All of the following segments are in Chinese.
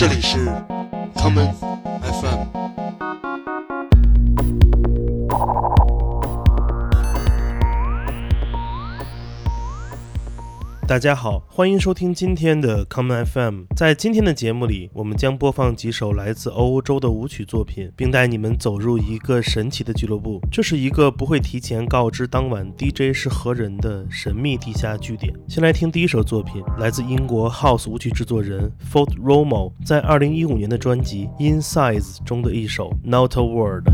这里是他们。大家好，欢迎收听今天的 Common FM。在今天的节目里，我们将播放几首来自欧洲的舞曲作品，并带你们走入一个神奇的俱乐部。这是一个不会提前告知当晚 DJ 是何人的神秘地下据点。先来听第一首作品，来自英国 House 舞曲制作人 Fort Romo 在2015年的专辑《Inside》中的一首 Not a Word。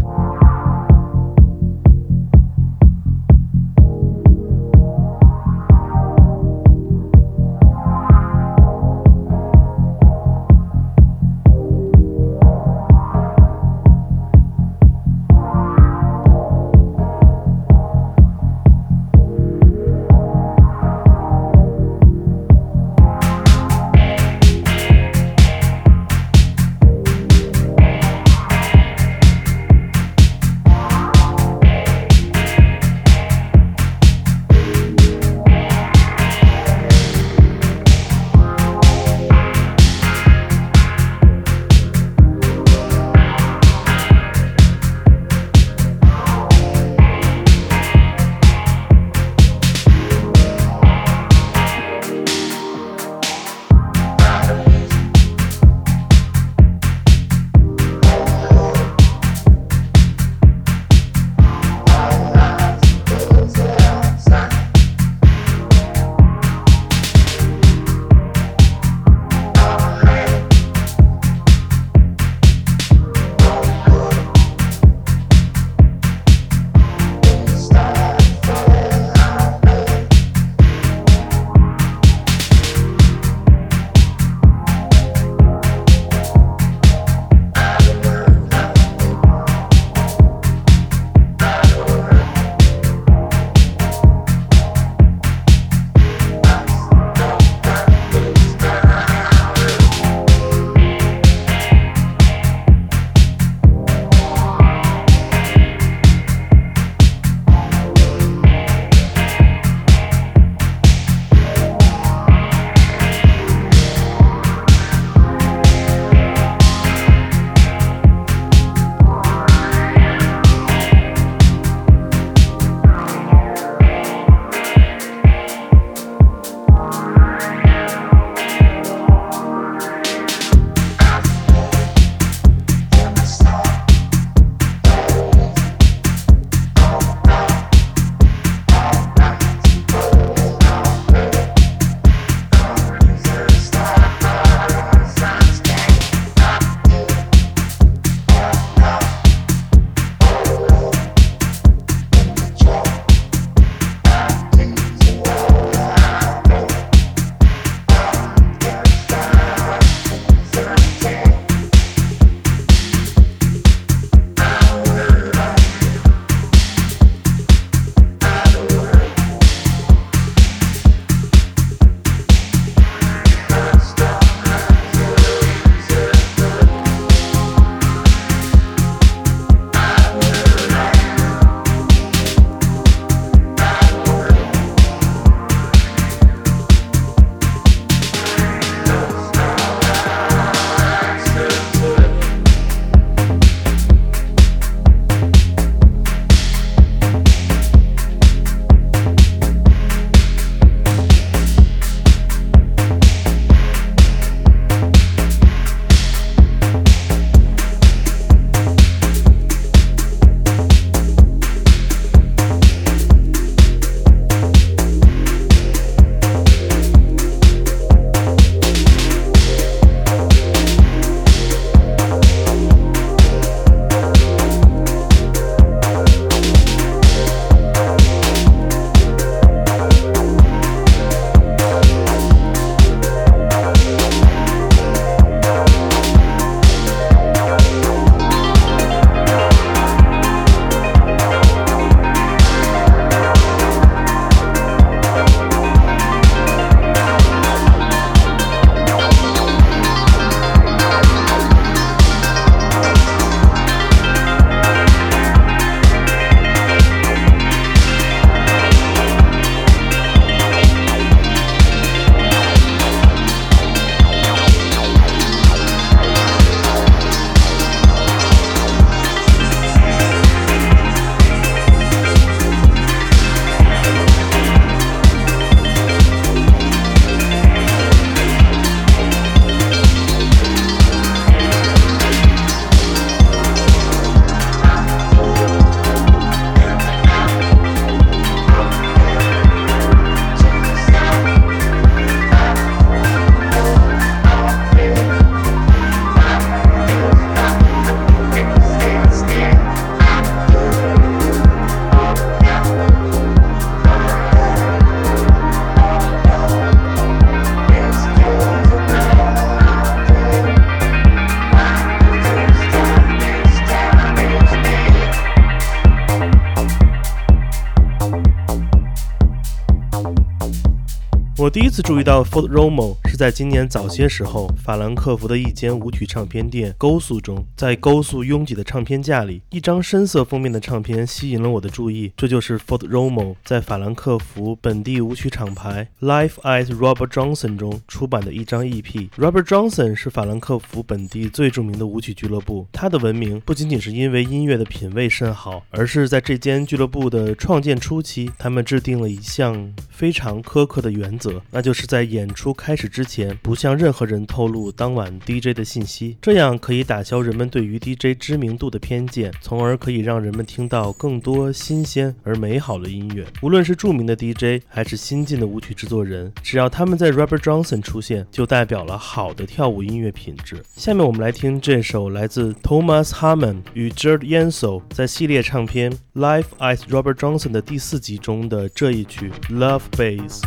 第一次注意到 Fort Romo 是在今年早些时候，法兰克福的一间舞曲唱片店勾宿中，在勾宿拥挤的唱片架里，一张深色封面的唱片吸引了我的注意。这就是 Fort Romo 在法兰克福本地舞曲厂牌 Life as Robert Johnson 中出版的一张 EP。Robert Johnson 是法兰克福本地最著名的舞曲俱乐部，他的闻名不仅仅是因为音乐的品味甚好，而是在这间俱乐部的创建初期，他们制定了一项非常苛刻的原则。那就是在演出开始之前，不向任何人透露当晚 DJ 的信息，这样可以打消人们对于 DJ 知名度的偏见，从而可以让人们听到更多新鲜而美好的音乐。无论是著名的 DJ 还是新晋的舞曲制作人，只要他们在 Robert Johnson 出现，就代表了好的跳舞音乐品质。下面我们来听这首来自 Thomas Harmon 与 Jared Yancey 在系列唱片 Life as Robert Johnson 的第四集中的这一曲 Love Bass。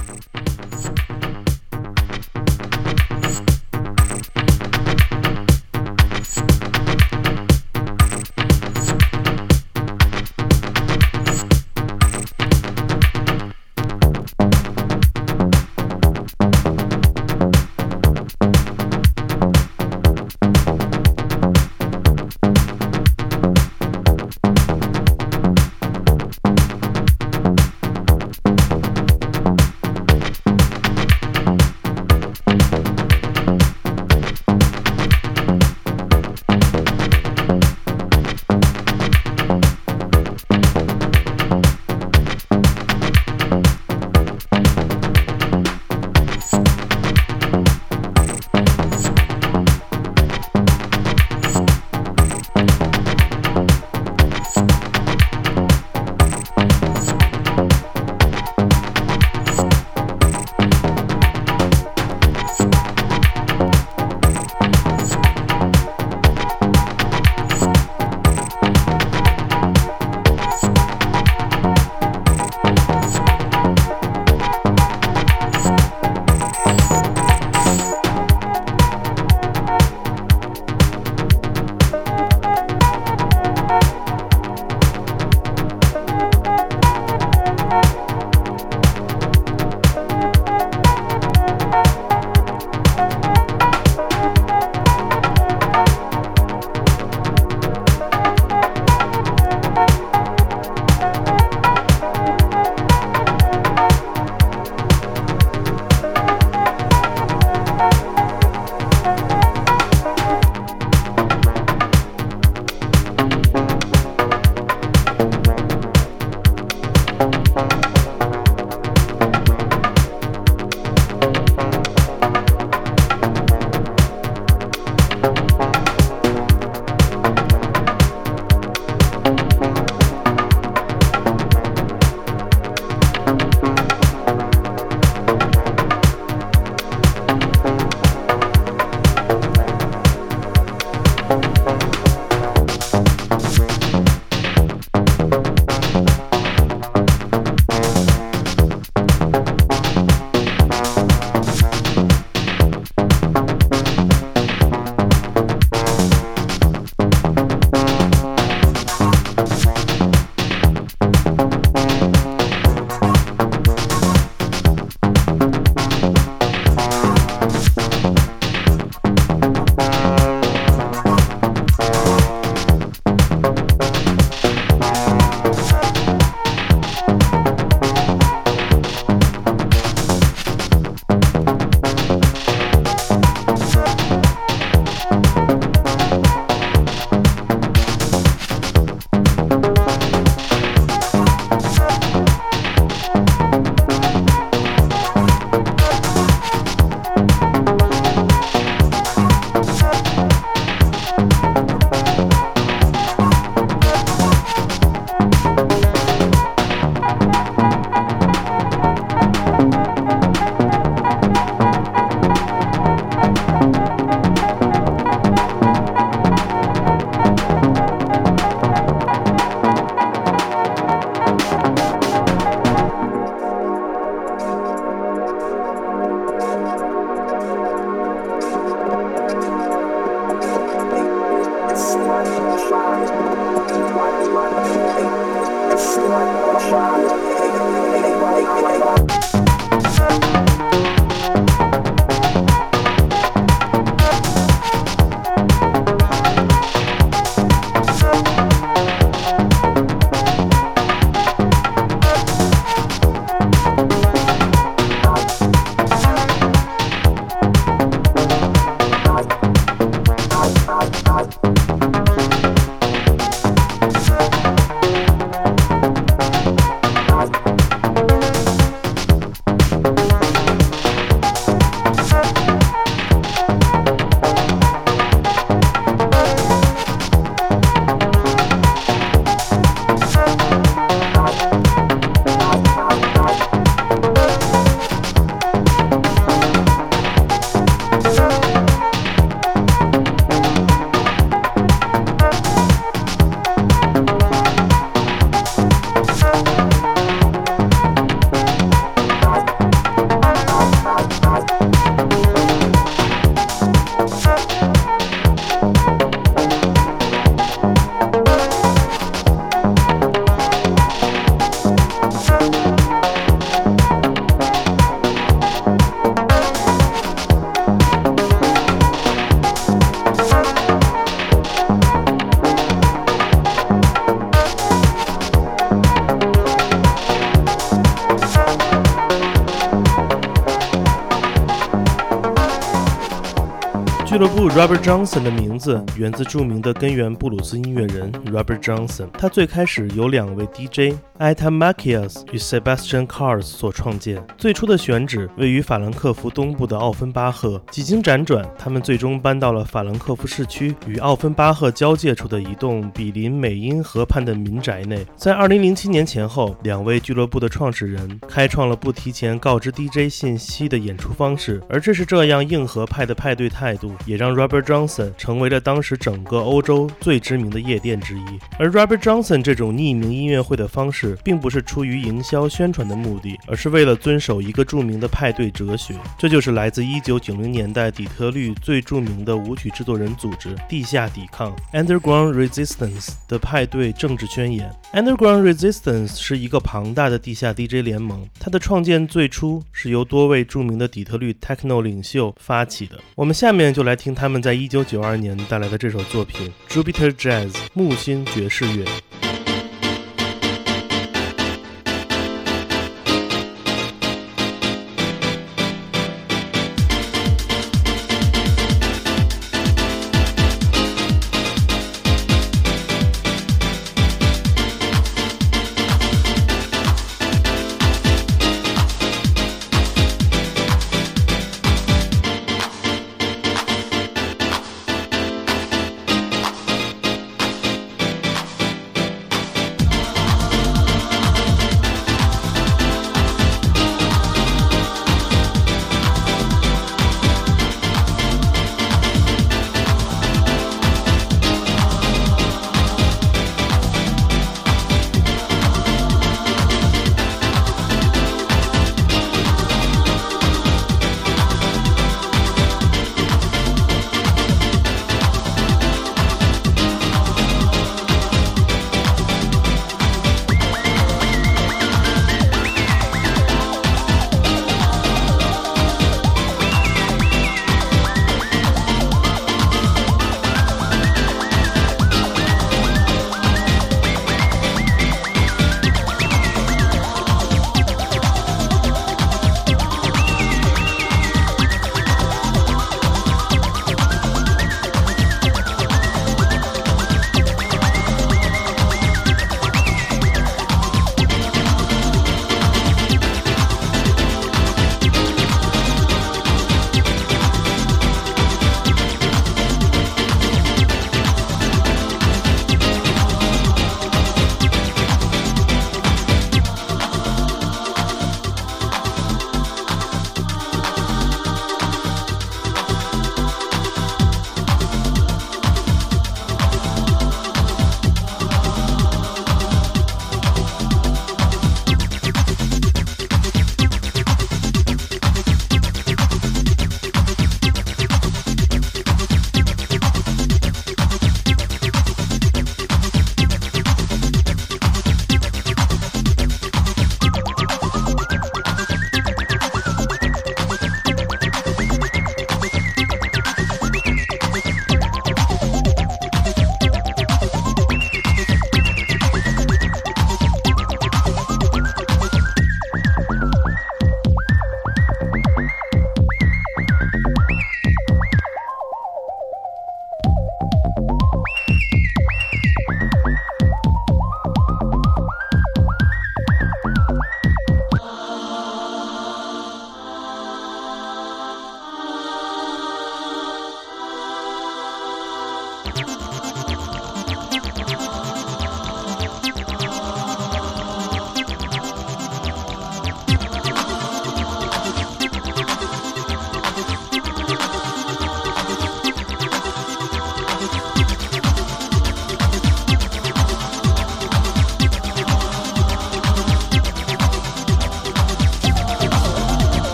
Robert Johnson 的名字源自著名的根源布鲁斯音乐人 Robert Johnson。他最开始由两位 DJ Ita Macias 与 Sebastian Cars 所创建。最初的选址位于法兰克福东部的奥芬巴赫。几经辗转，他们最终搬到了法兰克福市区与奥芬巴赫交界处的一栋比邻美因河畔的民宅内。在2007年前后，两位俱乐部的创始人开创了不提前告知 DJ 信息的演出方式，而这是这样硬核派的派对态度。也让 Robert Johnson 成为了当时整个欧洲最知名的夜店之一。而 Robert Johnson 这种匿名音乐会的方式，并不是出于营销宣传的目的，而是为了遵守一个著名的派对哲学。这就是来自1990年代底特律最著名的舞曲制作人组织“地下抵抗 ”（Underground Resistance） 的派对政治宣言。Underground Resistance 是一个庞大的地下 DJ 联盟，它的创建最初是由多位著名的底特律 Techno 领袖发起的。我们下面就来听他他们在一九九二年带来的这首作品《Jupiter Jazz》木星爵士乐。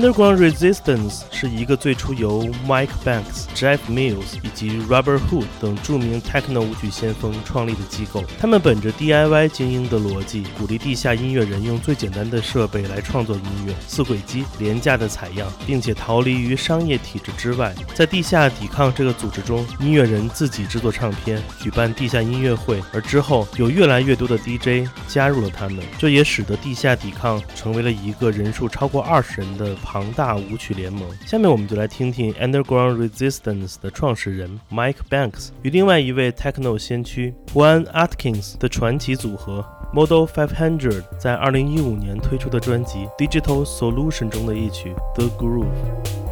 Underground Resistance 是一个最初由 Mike Banks、Jeff Mills 以及 Robert Hood 等著名 techno 舞曲先锋创立的机构。他们本着 DIY 精英的逻辑，鼓励地下音乐人用最简单的设备来创作音乐，四轨机、廉价的采样，并且逃离于商业体制之外。在地下抵抗这个组织中，音乐人自己制作唱片，举办地下音乐会，而之后有越来越多的 DJ 加入了他们，这也使得地下抵抗成为了一个人数超过二十人的庞大舞曲联盟。下面我们就来听听 Underground Resistance 的创始人 Mike Banks 与另外一位 Techno 先驱 Juan Atkins 的传奇组合 Model 500在2015年推出的专辑 Digital Solution 中的一曲 The Groove。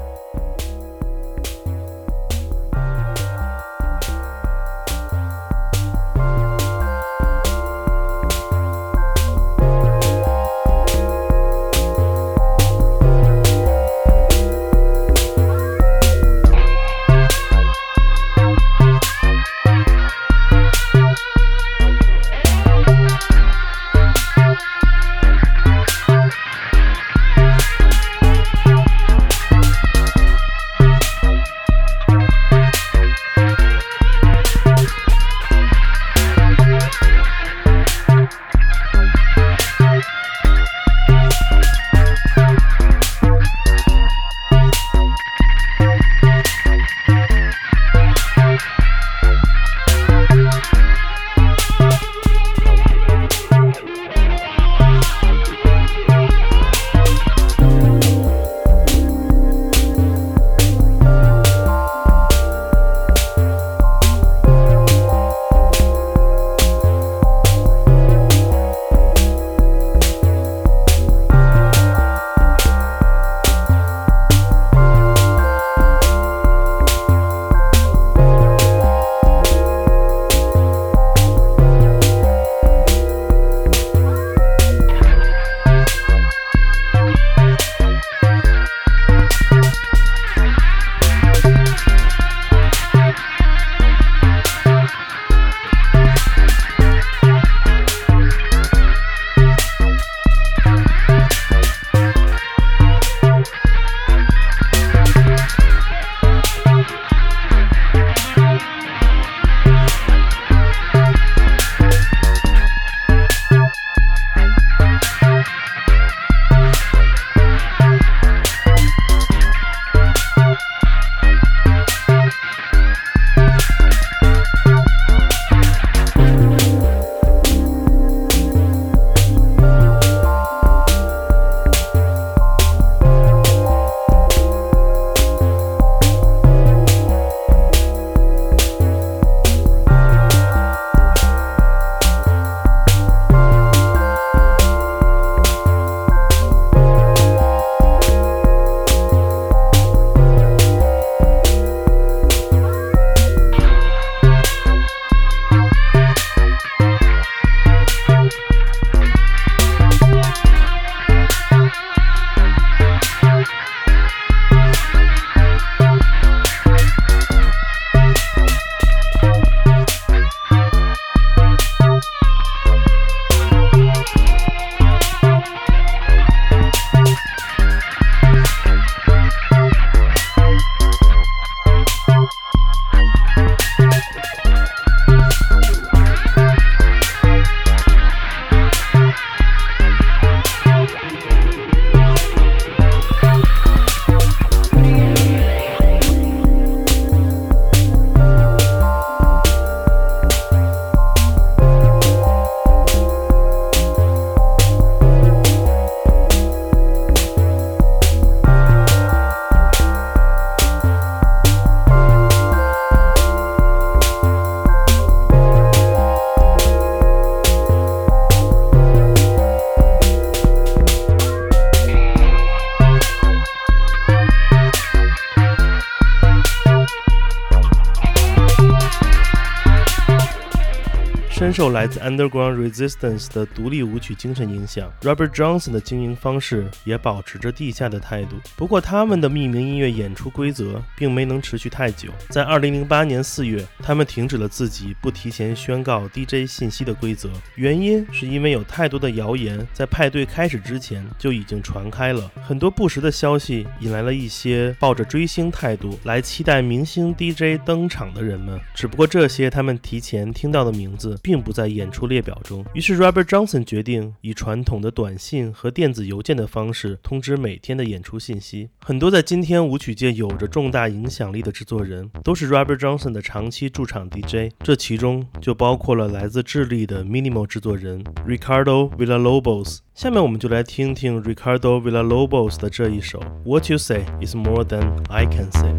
受来自 Underground Resistance 的独立舞曲精神影响，Robert Johnson 的经营方式也保持着地下的态度。不过，他们的匿名音乐演出规则并没能持续太久。在2008年4月，他们停止了自己不提前宣告 DJ 信息的规则，原因是因为有太多的谣言在派对开始之前就已经传开了，很多不实的消息引来了一些抱着追星态度来期待明星 DJ 登场的人们。只不过这些他们提前听到的名字并不在演出列表中。于是 Robert Johnson 决定以传统的短信和电子邮件的方式通知每天的演出信息。很多在今天舞曲界有着重大影响力的制作人都是 Robert Johnson 的长期驻场 DJ，这其中就包括了来自智利的 Minimal 制作人 Ricardo Villalobos。下面我们就来听听 Ricardo Villalobos 的这一首 What You Say Is More Than I Can Say。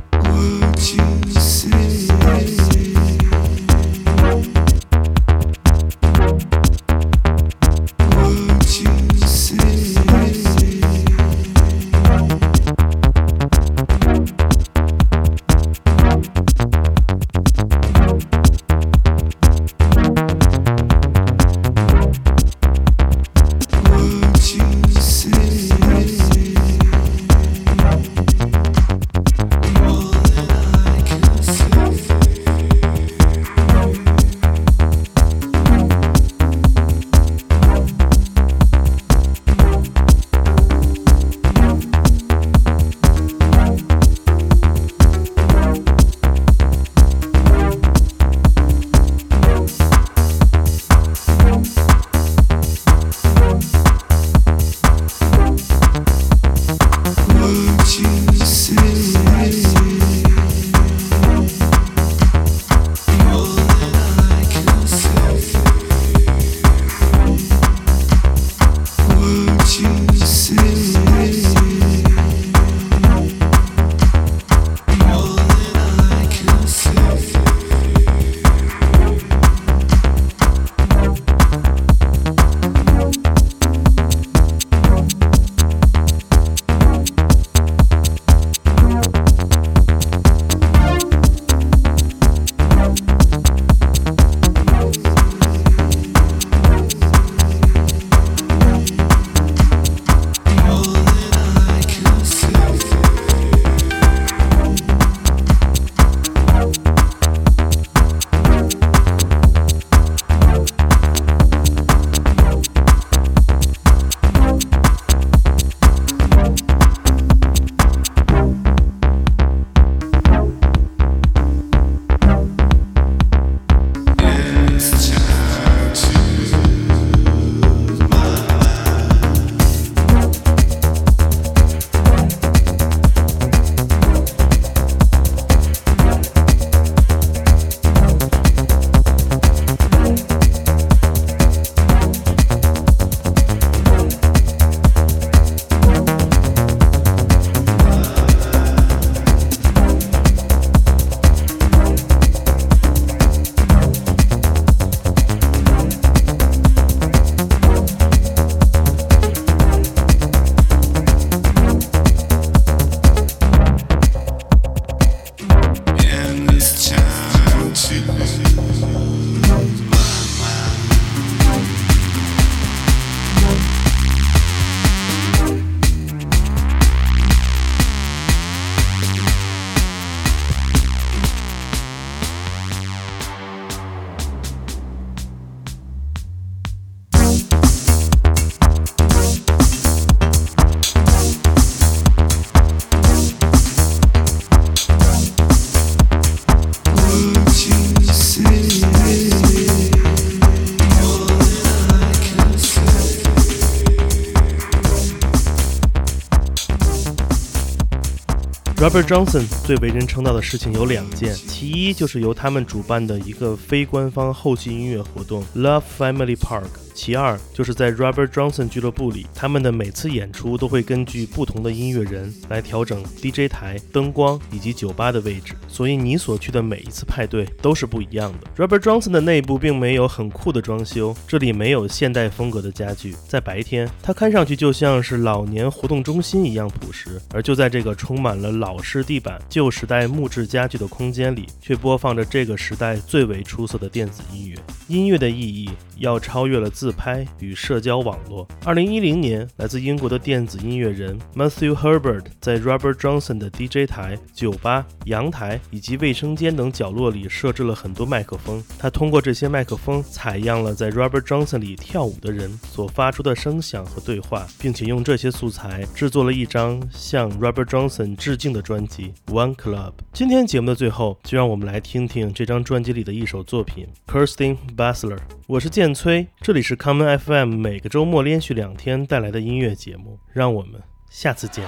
Robert Johnson 最为人称道的事情有两件，其一就是由他们主办的一个非官方后期音乐活动 Love Family Park。其二就是在 Robert Johnson 俱乐部里，他们的每次演出都会根据不同的音乐人来调整 DJ 台、灯光以及酒吧的位置，所以你所去的每一次派对都是不一样的。Robert Johnson 的内部并没有很酷的装修，这里没有现代风格的家具，在白天它看上去就像是老年活动中心一样朴实，而就在这个充满了老式地板、旧时代木质家具的空间里，却播放着这个时代最为出色的电子音乐。音乐的意义要超越了自拍与社交网络。二零一零年，来自英国的电子音乐人 Matthew Herbert 在 Robert Johnson 的 DJ 台、酒吧、阳台以及卫生间等角落里设置了很多麦克风。他通过这些麦克风采样了在 Robert Johnson 里跳舞的人所发出的声响和对话，并且用这些素材制作了一张向 Robert Johnson 致敬的专辑《One Club》。今天节目的最后，就让我们来听听这张专辑里的一首作品《Kirstin Bustler，》。我是建崔，这里是 Common FM，每个周末连续两天带来的音乐节目。让我们下次见。